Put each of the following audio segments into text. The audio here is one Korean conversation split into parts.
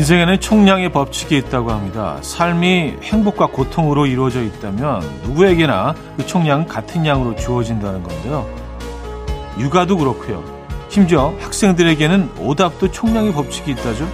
인생에는 총량의 법칙이 있다고 합니다. 삶이 행복과 고통으로 이루어져 있다면 누구에게나 그 총량은 같은 양으로 주어진다는 건데요. 육아도 그렇고요. 심지어 학생들에게는 오답도 총량의 법칙이 있다죠.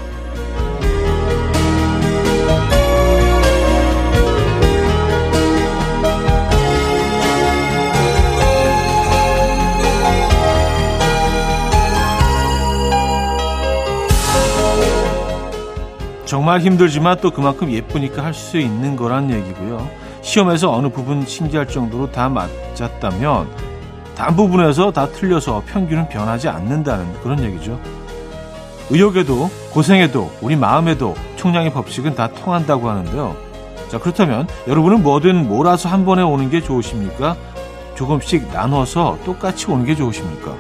정말 힘들지만 또 그만큼 예쁘니까 할 수 있는 거란 얘기고요. 시험에서 어느 부분 신기할 정도로 다 맞았다면 다음 부분에서 다 틀려서 평균은 변하지 않는다는 그런 얘기죠. 의욕에도 고생에도 우리 마음에도 총량의 법칙은 다 통한다고 하는데요. 자 그렇다면 여러분은 뭐든 몰아서 한 번에 오는 게 좋으십니까? 조금씩 나눠서 똑같이 오는 게 좋으십니까?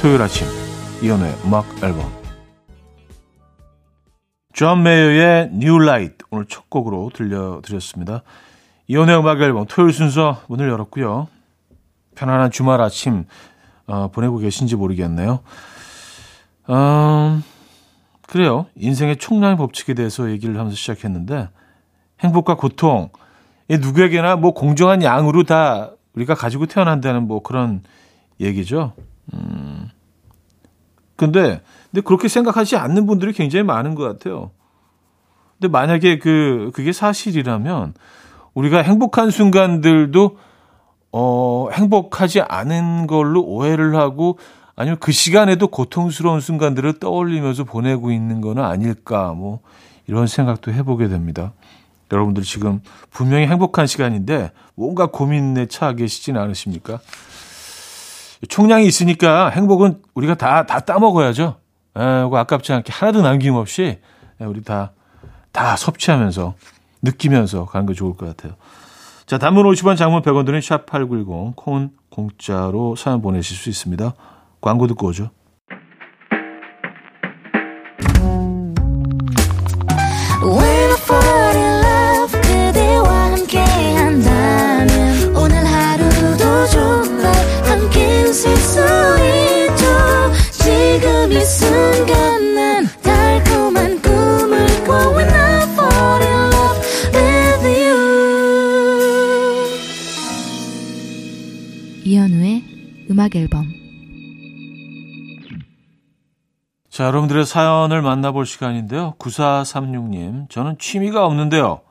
토요일 아침 이현우의 음악 앨범 존 메이어의 New Light 오늘 첫 곡으로 들려드렸습니다. 이현우의 음악 앨범 토요일 순서 문을 열었고요. 편안한 주말 아침 어, 보내고 계신지 모르겠네요. 음, 그래요. 인생의 총량의 법칙에 대해서 얘기를 하면서 시작했는데 행복과 고통 누구에게나 뭐 공정한 양으로 다 우리가 가지고 태어난다는 뭐 그런 얘기죠. 음. 근데 근데 그렇게 생각하지 않는 분들이 굉장히 많은 것 같아요. 근데 만약에 그 그게 사실이라면 우리가 행복한 순간들도 어 행복하지 않은 걸로 오해를 하고 아니면 그 시간에도 고통스러운 순간들을 떠올리면서 보내고 있는 거는 아닐까 뭐 이런 생각도 해보게 됩니다. 여러분들 지금 분명히 행복한 시간인데 뭔가 고민에 처해 계시진 않으십니까? 총량이 있으니까 행복은 우리가 다, 다 따먹어야죠. 에, 아깝지 않게 하나도 남김없이 우리 다, 다 섭취하면서 느끼면서 가는 거 좋을 것 같아요. 자, 단문 50원, 장문 100원 드는 샵8910, 콩은 공짜로 사연 보내실 수 있습니다. 광고 듣고 오죠. 음악 앨범 자, 여러분들의 사연을 만나볼 시간인데요. 9436님, 저는 취미가 없는데요.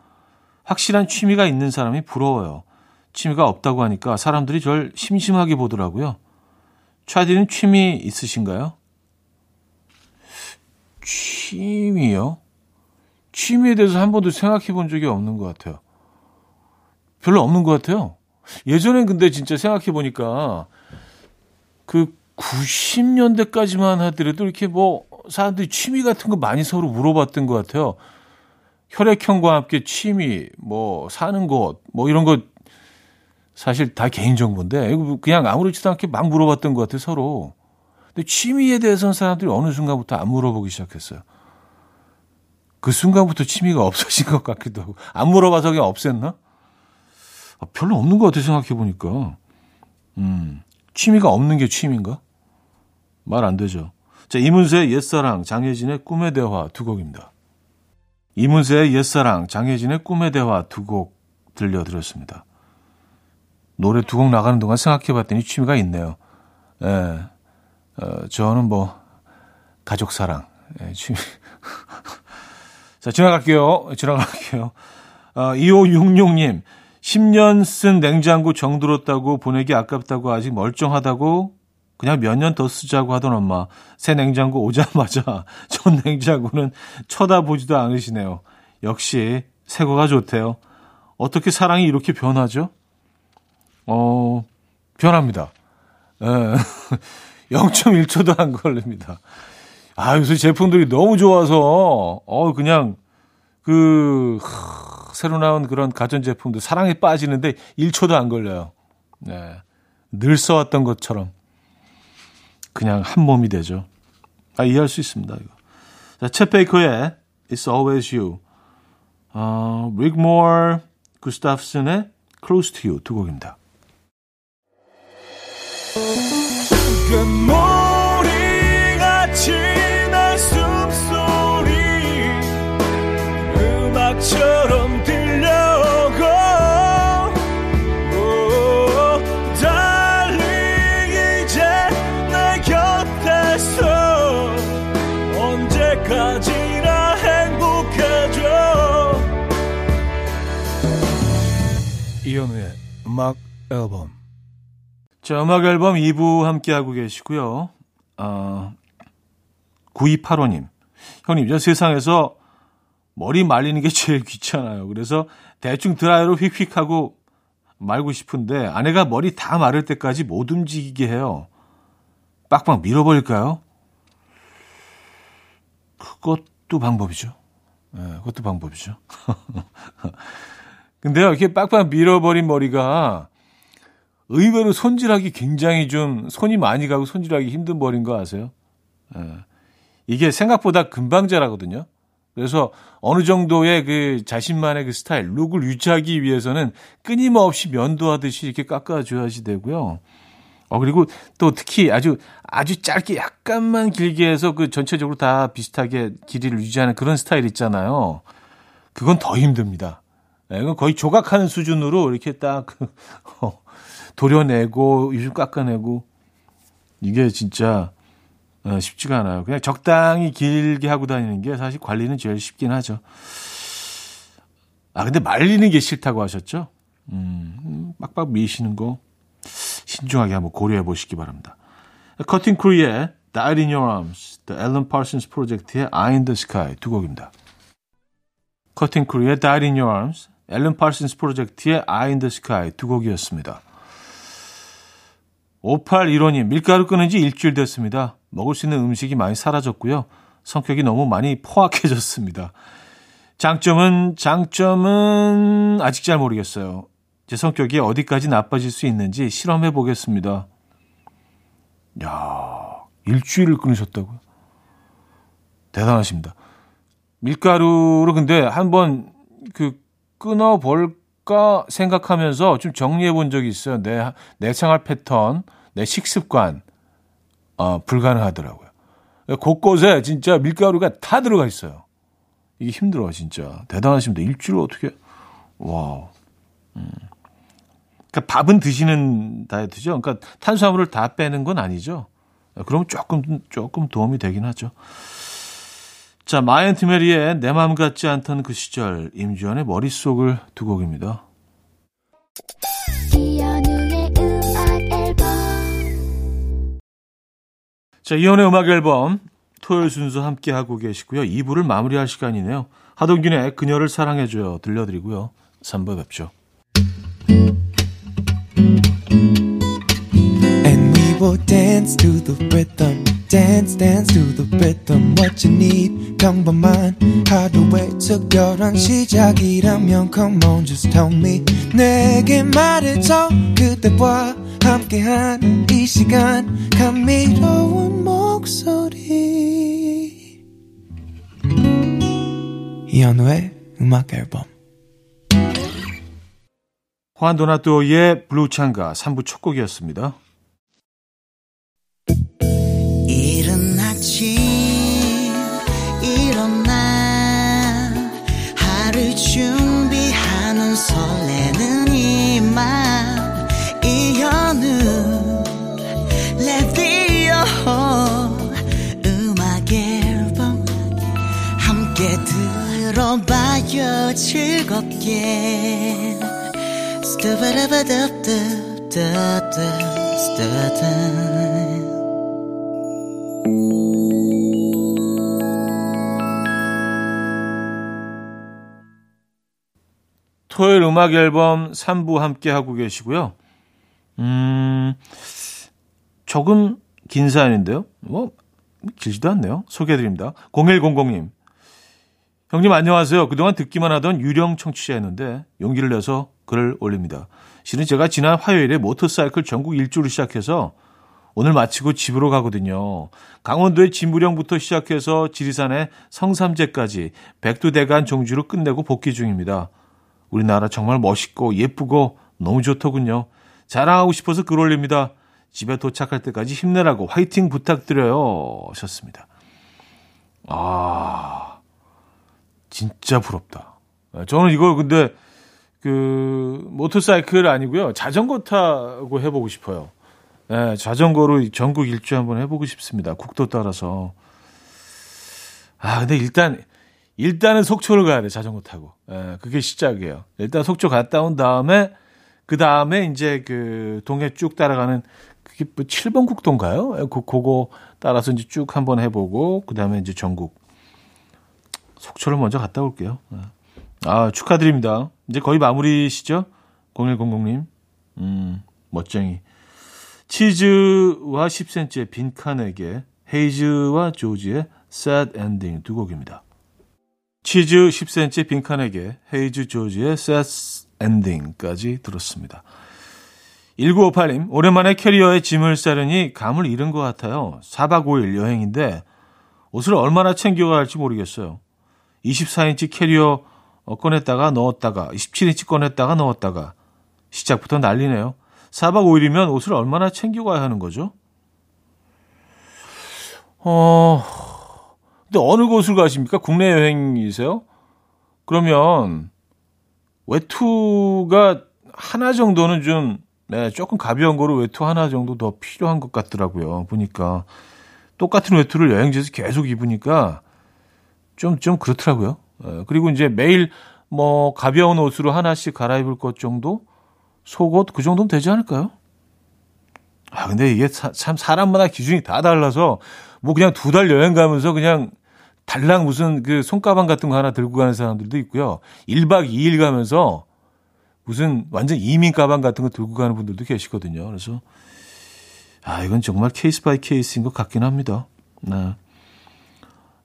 확실한 취미가 있는 사람이 부러워요. 취미가 없다고 하니까 사람들이 절 심심하게 보더라고요. 차디는 취미 있으신가요? 취미요? 취미에 대해서 한 번도 생각해 본 적이 없는 것 같아요. 별로 없는 것 같아요. 예전엔 근데 진짜 생각해 보니까 그 90년대까지만 하더라도 이렇게 뭐 사람들이 취미 같은 거 많이 서로 물어봤던 것 같아요. 혈액형과 함께 취미, 뭐 사는 곳, 뭐 이런 거 사실 다 개인정보인데 그냥 아무렇지도 않게 막 물어봤던 것 같아요 서로. 근데 취미에 대해서는 사람들이 어느 순간부터 안 물어보기 시작했어요. 그 순간부터 취미가 없어진 것 같기도 하고 안 물어봐서 그냥 없앴나? 아, 별로 없는 것 같아 생각해 보니까. 음. 취미가 없는 게 취미인가? 말 안 되죠. 자, 이문세의 옛사랑, 장혜진의 꿈의 대화 두 곡입니다. 이문세의 옛사랑, 장혜진의 꿈의 대화 두 곡 들려드렸습니다. 노래 두 곡 나가는 동안 생각해 봤더니 취미가 있네요. 예. 어, 저는 뭐, 가족 사랑, 예, 취미. 자, 지나갈게요. 지나갈게요. 어, 2566님, 10년 쓴 냉장고 정들었다고 보내기 아깝다고 아직 멀쩡하다고 그냥 몇 년 더 쓰자고 하던 엄마. 새 냉장고 오자마자 전 냉장고는 쳐다보지도 않으시네요. 역시 새 거가 좋대요. 어떻게 사랑이 이렇게 변하죠? 어, 변합니다. 예. 0.1초도 안 걸립니다. 아, 요새 제품들이 너무 좋아서, 어, 그냥, 그, 새로 나온 그런 가전제품도 사랑에 빠지는데 1초도 안 걸려요. 네. 늘 써왔던 것처럼 그냥 한 몸이 되죠. 아, 이해할 수 있습니다, 이거. 자, 챗 베이커의 It's Always You. 어, 릭 모어 구스타프슨의 Close to You 두 곡입니다. 이현우의 음악 앨범. 자, 음악 앨범 2부 함께하고 계시고요. 어, 9285님. 형님, 저 세상에서 머리 말리는 게 제일 귀찮아요. 그래서 대충 드라이로 휙휙 하고 말고 싶은데 아내가 머리 다 마를 때까지 못 움직이게 해요. 빡빡 밀어버릴까요? 그것도 방법이죠. 네, 그것도 방법이죠. 근데요, 이렇게 빡빡 밀어버린 머리가 의외로 손질하기 굉장히 좀 손이 많이 가고 손질하기 힘든 머리인 거 아세요? 네. 이게 생각보다 금방 자라거든요. 그래서 어느 정도의 그 자신만의 그 스타일, look을 유지하기 위해서는 끊임없이 면도하듯이 이렇게 깎아줘야지 되고요. 어, 그리고 또 특히 아주, 아주 짧게 약간만 길게 해서 그 전체적으로 다 비슷하게 길이를 유지하는 그런 스타일 있잖아요. 그건 더 힘듭니다. 네, 이건 거의 조각하는 수준으로 이렇게 딱, 어, 도려내고, 요즘 깎아내고. 이게 진짜, 어, 쉽지가 않아요. 그냥 적당히 길게 하고 다니는 게 사실 관리는 제일 쉽긴 하죠. 아, 근데 말리는 게 싫다고 하셨죠? 음, 빡빡 미시는 거 신중하게 한번 고려해 보시기 바랍니다. 커팅 크루의 Died in Your Arms, The Alan Parsons Project의 Eye in the Sky 두 곡입니다. 커팅 크루의 Died in Your Arms, 앨런 파슨스 프로젝트의 in the Sky 두 곡이었습니다. 5815님, 밀가루 끊은 지 일주일 됐습니다. 먹을 수 있는 음식이 많이 사라졌고요. 성격이 너무 많이 포악해졌습니다. 장점은, 장점은 아직 잘 모르겠어요. 제 성격이 어디까지 나빠질 수 있는지 실험해 보겠습니다. 야 일주일을 끊으셨다고요? 대단하십니다. 밀가루를 근데 한번 그 끊어볼까 생각하면서 좀 정리해 본 적이 있어요. 내, 내 생활 패턴, 내 식습관, 어, 불가능하더라고요. 곳곳에 진짜 밀가루가 다 들어가 있어요. 이게 힘들어, 진짜. 대단하십니다. 일주일 어떻게, 와우. 음. 그러니까 밥은 드시는 다이어트죠. 그러니까 탄수화물을 다 빼는 건 아니죠. 그럼 조금, 조금 도움이 되긴 하죠. 자, My Aunt Mary의 내 마음 같지 않던 그 시절, 임주환의 머릿속을 두 곡입니다. 자, 이현우의 음악 앨범 토요일 순서 함께 하고 계시고요. 2부를 마무리할 시간이네요. 하동균의 그녀를 사랑해줘요. 들려드리고요. 3부 뵙죠. And will dance to the rhythm. dance dance to the rhythm what you need 평범한 하루의 특별한 시작이라면 come on just tell me 내게 말해줘 그대와 함께한 이 시간 감미로운 목소리 이현우의 음악 앨범 호안 도나토의 블루창가 3부 첫 곡이었습니다. 들어봐요 즐겁게 토요일 음악 앨범 3부 함께 하고 계시고요. 음, 조금 긴 사연인데요. 뭐, 길지도 않네요. 소개해드립니다. 0100님. 형님 안녕하세요. 그동안 듣기만 하던 유령 청취자였는데 용기를 내서 글을 올립니다. 실은 제가 지난 화요일에 모터사이클 전국 일주를 시작해서 오늘 마치고 집으로 가거든요. 강원도의 진무령부터 시작해서 지리산의 성삼재까지 백두대간 종주로 끝내고 복귀 중입니다. 우리나라 정말 멋있고 예쁘고 너무 좋더군요. 자랑하고 싶어서 글 올립니다. 집에 도착할 때까지 힘내라고 화이팅 부탁드려요. 하셨습니다. 아, 진짜 부럽다. 아, 저는 이걸 근데 그 모터사이클 아니고요. 자전거 타고 해보고 싶어요. 네, 자전거로 전국 일주 한번 해보고 싶습니다. 국도 따라서. 아, 근데 일단, 일단은 속초를 가야 돼, 자전거 타고. 예, 그게 시작이에요. 일단 속초 갔다 온 다음에 그 다음에 이제 그 동해 쭉 따라가는 그게 뭐 7번 국도인가요? 그, 그거 따라서 이제 쭉 한번 해보고, 그 다음에 이제 전국. 속초를 먼저 갔다 올게요. 네. 아, 축하드립니다. 이제 거의 마무리시죠? 0100님. 음, 멋쟁이. 치즈와 10cm의 빈칸에게 헤이즈와 조지의 Sad Ending 두 곡입니다. 치즈 10cm 빈칸에게 헤이즈 조지의 Sad Ending까지 들었습니다. 1958님, 오랜만에 캐리어에 짐을 싸르니 감을 잃은 것 같아요. 4박 5일 여행인데 옷을 얼마나 챙겨가야 할지 모르겠어요. 24인치 캐리어 꺼냈다가 넣었다가 27인치 꺼냈다가 넣었다가 시작부터 난리네요. 4박 5일이면 옷을 얼마나 챙겨가야 하는 거죠? 어, 근데 어느 곳을 가십니까? 국내 여행이세요? 그러면 외투가 하나 정도는 좀, 네, 조금 가벼운 거로 외투 하나 정도 더 필요한 것 같더라고요. 보니까. 똑같은 외투를 여행지에서 계속 입으니까 좀, 좀 그렇더라고요. 네, 그리고 이제 매일 뭐 가벼운 옷으로 하나씩 갈아입을 것 정도? 속옷 그 정도면 되지 않을까요? 아, 근데 이게 사, 참 사람마다 기준이 다 달라서 뭐 그냥 두 달 여행 가면서 그냥 달랑 무슨 그 손가방 같은 거 하나 들고 가는 사람들도 있고요. 1박 2일 가면서 무슨 완전 이민 가방 같은 거 들고 가는 분들도 계시거든요. 그래서 아, 이건 정말 case by case인 것 같긴 합니다. 네.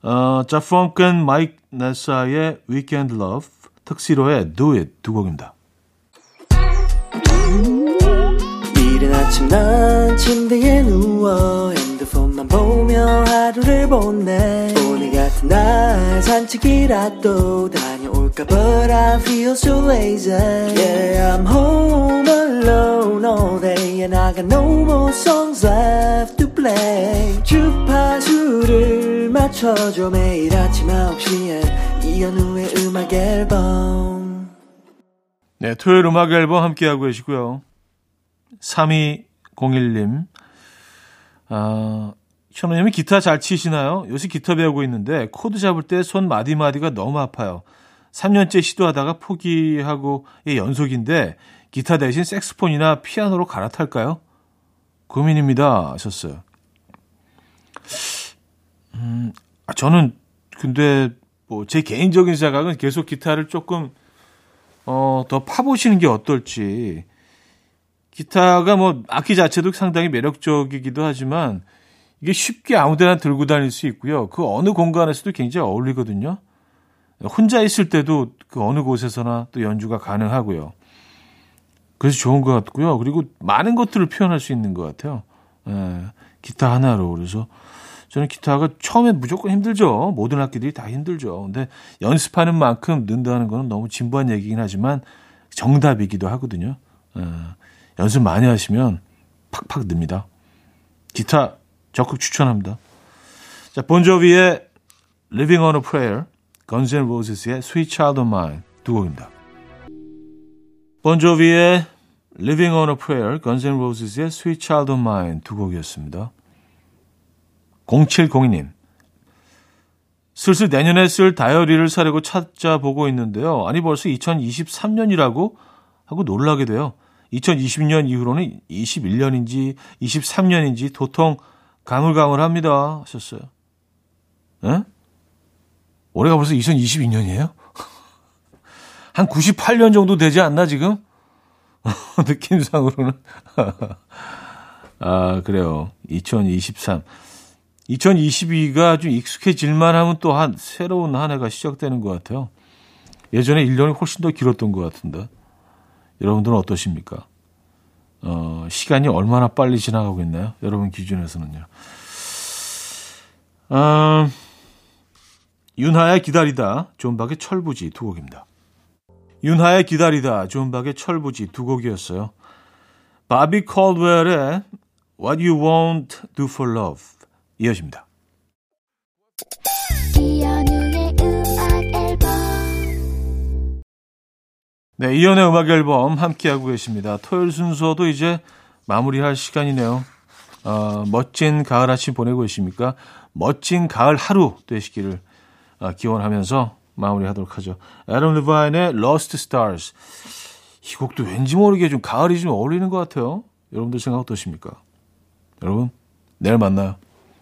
어, 자펑큰 마이크 네사의 Weekend Love, 특시로의 Do It 두 곡입니다. 이른 아침 난 침대에 누워 핸드폰만 보며 하루를 보내 오늘 같은 날 산책이라도 다 녀올까 But I feel so lazy. Yeah I'm home alone all day And I got no more songs left to play. 주파수를 맞춰줘 매일 아침 9시에 이현우의 음악 앨범. 네 토요일 음악 앨범 함께하고 계시고요. 3201님, 아, 현우님이 기타 잘 치시나요? 요새 기타 배우고 있는데 코드 잡을 때 손 마디마디가 너무 아파요. 3년째 시도하다가 포기하고 의 연속인데 기타 대신 색스폰이나 피아노로 갈아탈까요? 고민입니다. 하셨어요. 음, 아, 저는 근데 뭐 제 개인적인 생각은 계속 기타를 조금 어, 더 파보시는 게 어떨지. 기타가 뭐 악기 자체도 상당히 매력적이기도 하지만 이게 쉽게 아무데나 들고 다닐 수 있고요. 그 어느 공간에서도 굉장히 어울리거든요. 혼자 있을 때도 그 어느 곳에서나 또 연주가 가능하고요. 그래서 좋은 것 같고요. 그리고 많은 것들을 표현할 수 있는 것 같아요. 예, 기타 하나로. 그래서 저는 기타가 처음에 무조건 힘들죠. 모든 악기들이 다 힘들죠. 근데 연습하는 만큼 는다는 거는 너무 진부한 얘기긴 하지만 정답이기도 하거든요. 예, 연습 많이 하시면 팍팍 늡니다. 기타 적극 추천합니다. 자, 본조비의 Living on a Prayer, Guns N' Roses의 Sweet Child of Mine 두 곡입니다. 본조비의 Living on a Prayer, Guns N' Roses의 Sweet Child of Mine 두 곡이었습니다. 0702님. 슬슬 내년에 쓸 다이어리를 사려고 찾아보고 있는데요. 아니 벌써 2023년이라고 하고 놀라게 돼요. 2020년 이후로는 21년인지 23년인지 도통 가물가물합니다. 하셨어요. 에? 올해가 벌써 2022년이에요? 한 98년 정도 되지 않나 지금? 느낌상으로는 아 그래요. 2023 2022가 좀 익숙해질만 하면 또 한 새로운 한 해가 시작되는 것 같아요. 예전에 1년이 훨씬 더 길었던 것 같은데. 여러분들은 어떠십니까? 어, 시간이 얼마나 빨리 지나가고 있나요? 여러분 기준에서는요. 어, 윤하의 기다리다, 존박의 철부지 두 곡입니다. 윤하의 기다리다, 존박의 철부지 두 곡이었어요. 바비 콜웰의 What You Won't Do For Love 이어집니다. 네, 이연의 음악 앨범 함께하고 계십니다. 토요일 순서도 이제 마무리할 시간이네요. 어, 멋진 가을 아침 보내고 계십니까? 멋진 가을 하루 되시기를 어, 기원하면서 마무리하도록 하죠. 애덤 리바인의 Lost Stars. 이 곡도 왠지 모르게 좀 가을이 좀 어울리는 것 같아요. 여러분들 생각 어떠십니까? 여러분, 내일 만나요.